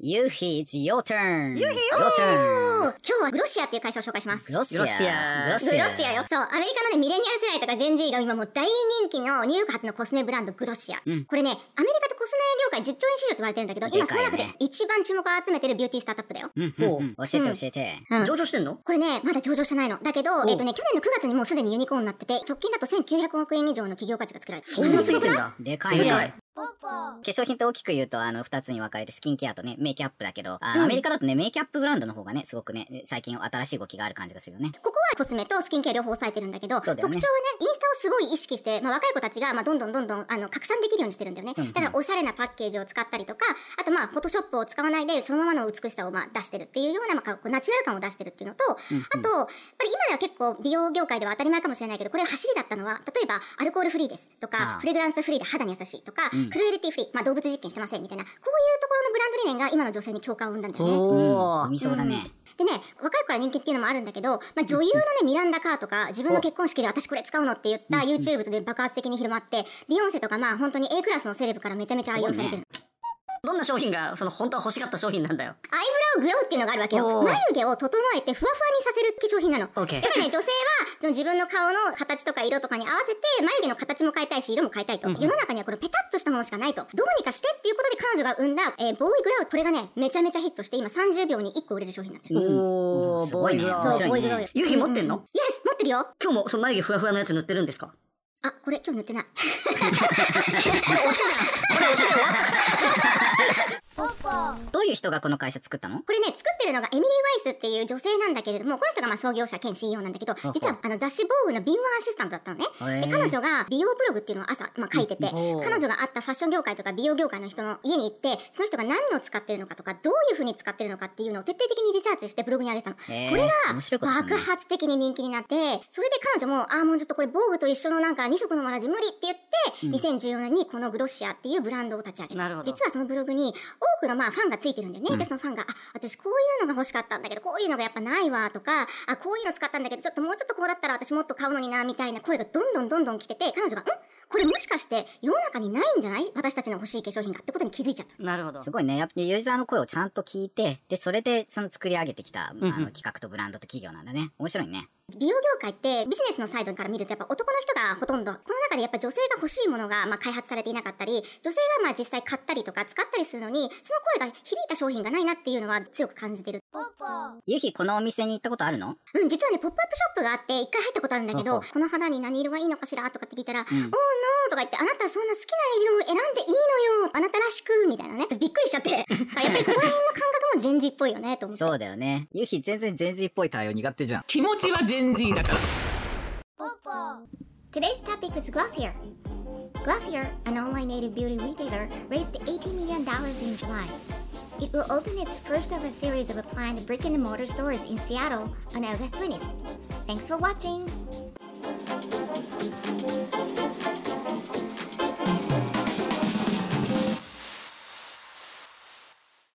ユーヒ it's your turn! ユーヒ Your turn! 今日は Glossier っていう会社を紹介します。 Glossier。Glossier Glossier よ。そう、アメリカのね、ミレニアル世代とかジェン Z が今もう大人気のニューヨーク発のコスメブランド Glossier。うんこれね、アメリカってコスメ業界10兆円市場と言われてるんだけど、今その中で一番注目を集めてるビューティースタートアップだよ。うんほううんうん教えて教えて。うん上場してんの？これね、まだ上場してないの。だけど、えっとね、去年の9月にもうすでにユニコーンになってて、直近だと1900億円以上の企業価値が作られてる。そんなついてんだ。でかいね。化粧品って大きく言うと、あの、二つに分かれて、スキンケアとね、メイキャップだけど、あうん。アメリカだとね、メイキャップブランドの方がね、すごくね、最近新しい動きがある感じがするよね。ここはコスメとスキンケア両方抑えてるんだけど、ね。特徴はね、インスタをすごい意識して、まあ、若い子たちが、まあ、どんどんどんどん、あの、拡散できるようにしてるんだよね。うんうんだから、おしゃれなパッケージを使ったりとか、あと、まあ、フォトショップを使わないで、そのままの美しさを、まあ、出してるっていうような、まあ、こうナチュラル感を出してるっていうのと、あと、やっぱり今では結構、美容業界では当たり前かもしれないけど、これは走りだったのは、例えば、アルコールフリーですとか、フレグランスフリーで肌に優しいとか、うんクルエリティフリー、まあ、動物実験してませんみたいな、こういうところのブランド理念が今の女性に共感を生んだんだよね。おーうん見。そうだね。でね、若い子から人気っていうのもあるんだけど、まあ、女優のね、ミランダ・カーとか、自分の結婚式で私これ使うのって言った YouTube で爆発的に広まって、ビヨンセとかまあ本当に A クラスのセレブからめちゃめちゃ愛用されてる。どんな商品が、その本当は欲しかった商品なんだよ。アイグロウっていうのがあるわけよ。眉毛を整えてふわふわにさせる化粧品なの。やっぱりね、女性はその自分の顔の形とか色とかに合わせて眉毛の形も変えたいし色も変えたいと、世の中にはこれペタッとしたものしかないと。どうにかしてっていうことで彼女が生んだ、えーボーイグラウこれがねめちゃめちゃヒットして今30秒に1個売れる商品になってる、おー、すごいね。ボーイグラそうボーイグラウよユーヒ持ってんの？イエス持ってるよ。今日もその眉毛ふわふわのやつ塗ってるんですか？あこれ今日塗ってない。これ落ちじゃん。これ落ちで終わ人がこの会社作ったの？これね、作っるのがエミリー・ワイスっていう女性なんだけれども、この人がまあ創業者兼 CEO なんだけど、実はあの雑誌ボーグの敏腕アシスタントだったのね。で、彼女が美容ブログっていうのを朝、まあ、書いてて、うん彼女が会ったファッション業界とか美容業界の人の家に行って、その人が何を使ってるのかとか、どういう風に使ってるのかっていうのを徹底的にリサーチしてブログに上げてたの。これが爆発的に人気になって、それで彼女も、ああ、もうちょっとこれボーグと一緒のなんか二足のわらじ無理って言って、2014年にこのグロシアっていうブランドを立ち上げた。実はそのブログに多くのまあファンがついてるんだよね。で、そのファンが、あ、私こういうのが欲しかったんだけど、こういうのがやっぱないわとか、あ、こういうの使ったんだけど、ちょっともうちょっとこうだったら私もっと買うのにな、みたいな声がどんどんどんどん来てて、彼女が、ん？これもしかして世の中にないんじゃない？私たちの欲しい化粧品がってことに気づいちゃった。なるほどす。ごいね。やっぱユーザーの声をちゃんと聞いて、で、それでその作り上げてきた、あの企画とブランドと企業なんだね。面白いね。美容業界ってビジネスのサイドから見るとやっぱ男の人がほとんど。この中でやっぱ女性が欲しいものがまあ開発されていなかったり、女性がまあ実際買ったりとか使ったりするのに、その声が響いた商品がないなっていうのは強く感じてる。ユキ、このお店に行ったことあるの？うん、実はね、ポップアップショップがあって、一回入ったことあるんだけど、この肌に何色がいいのかしらとかって聞いたら、んおーのーとか言って、あなたそんな好きな色を選んでいいのよあなたらしくみたいなね。私びっくりしちゃって。あやっぱりここら辺の感覚もジェンジっぽいよね、と思って。そうだよね。ユキ全然全然っぽい対応苦手じゃん。気持ちはジェンジーだから Today's topic is Glossier. Glossier, an online native beauty retailer, raised $18 million in July. It will open its first of a series of planned brick and mortar stores in Seattle on August 20th. Thanks for watching!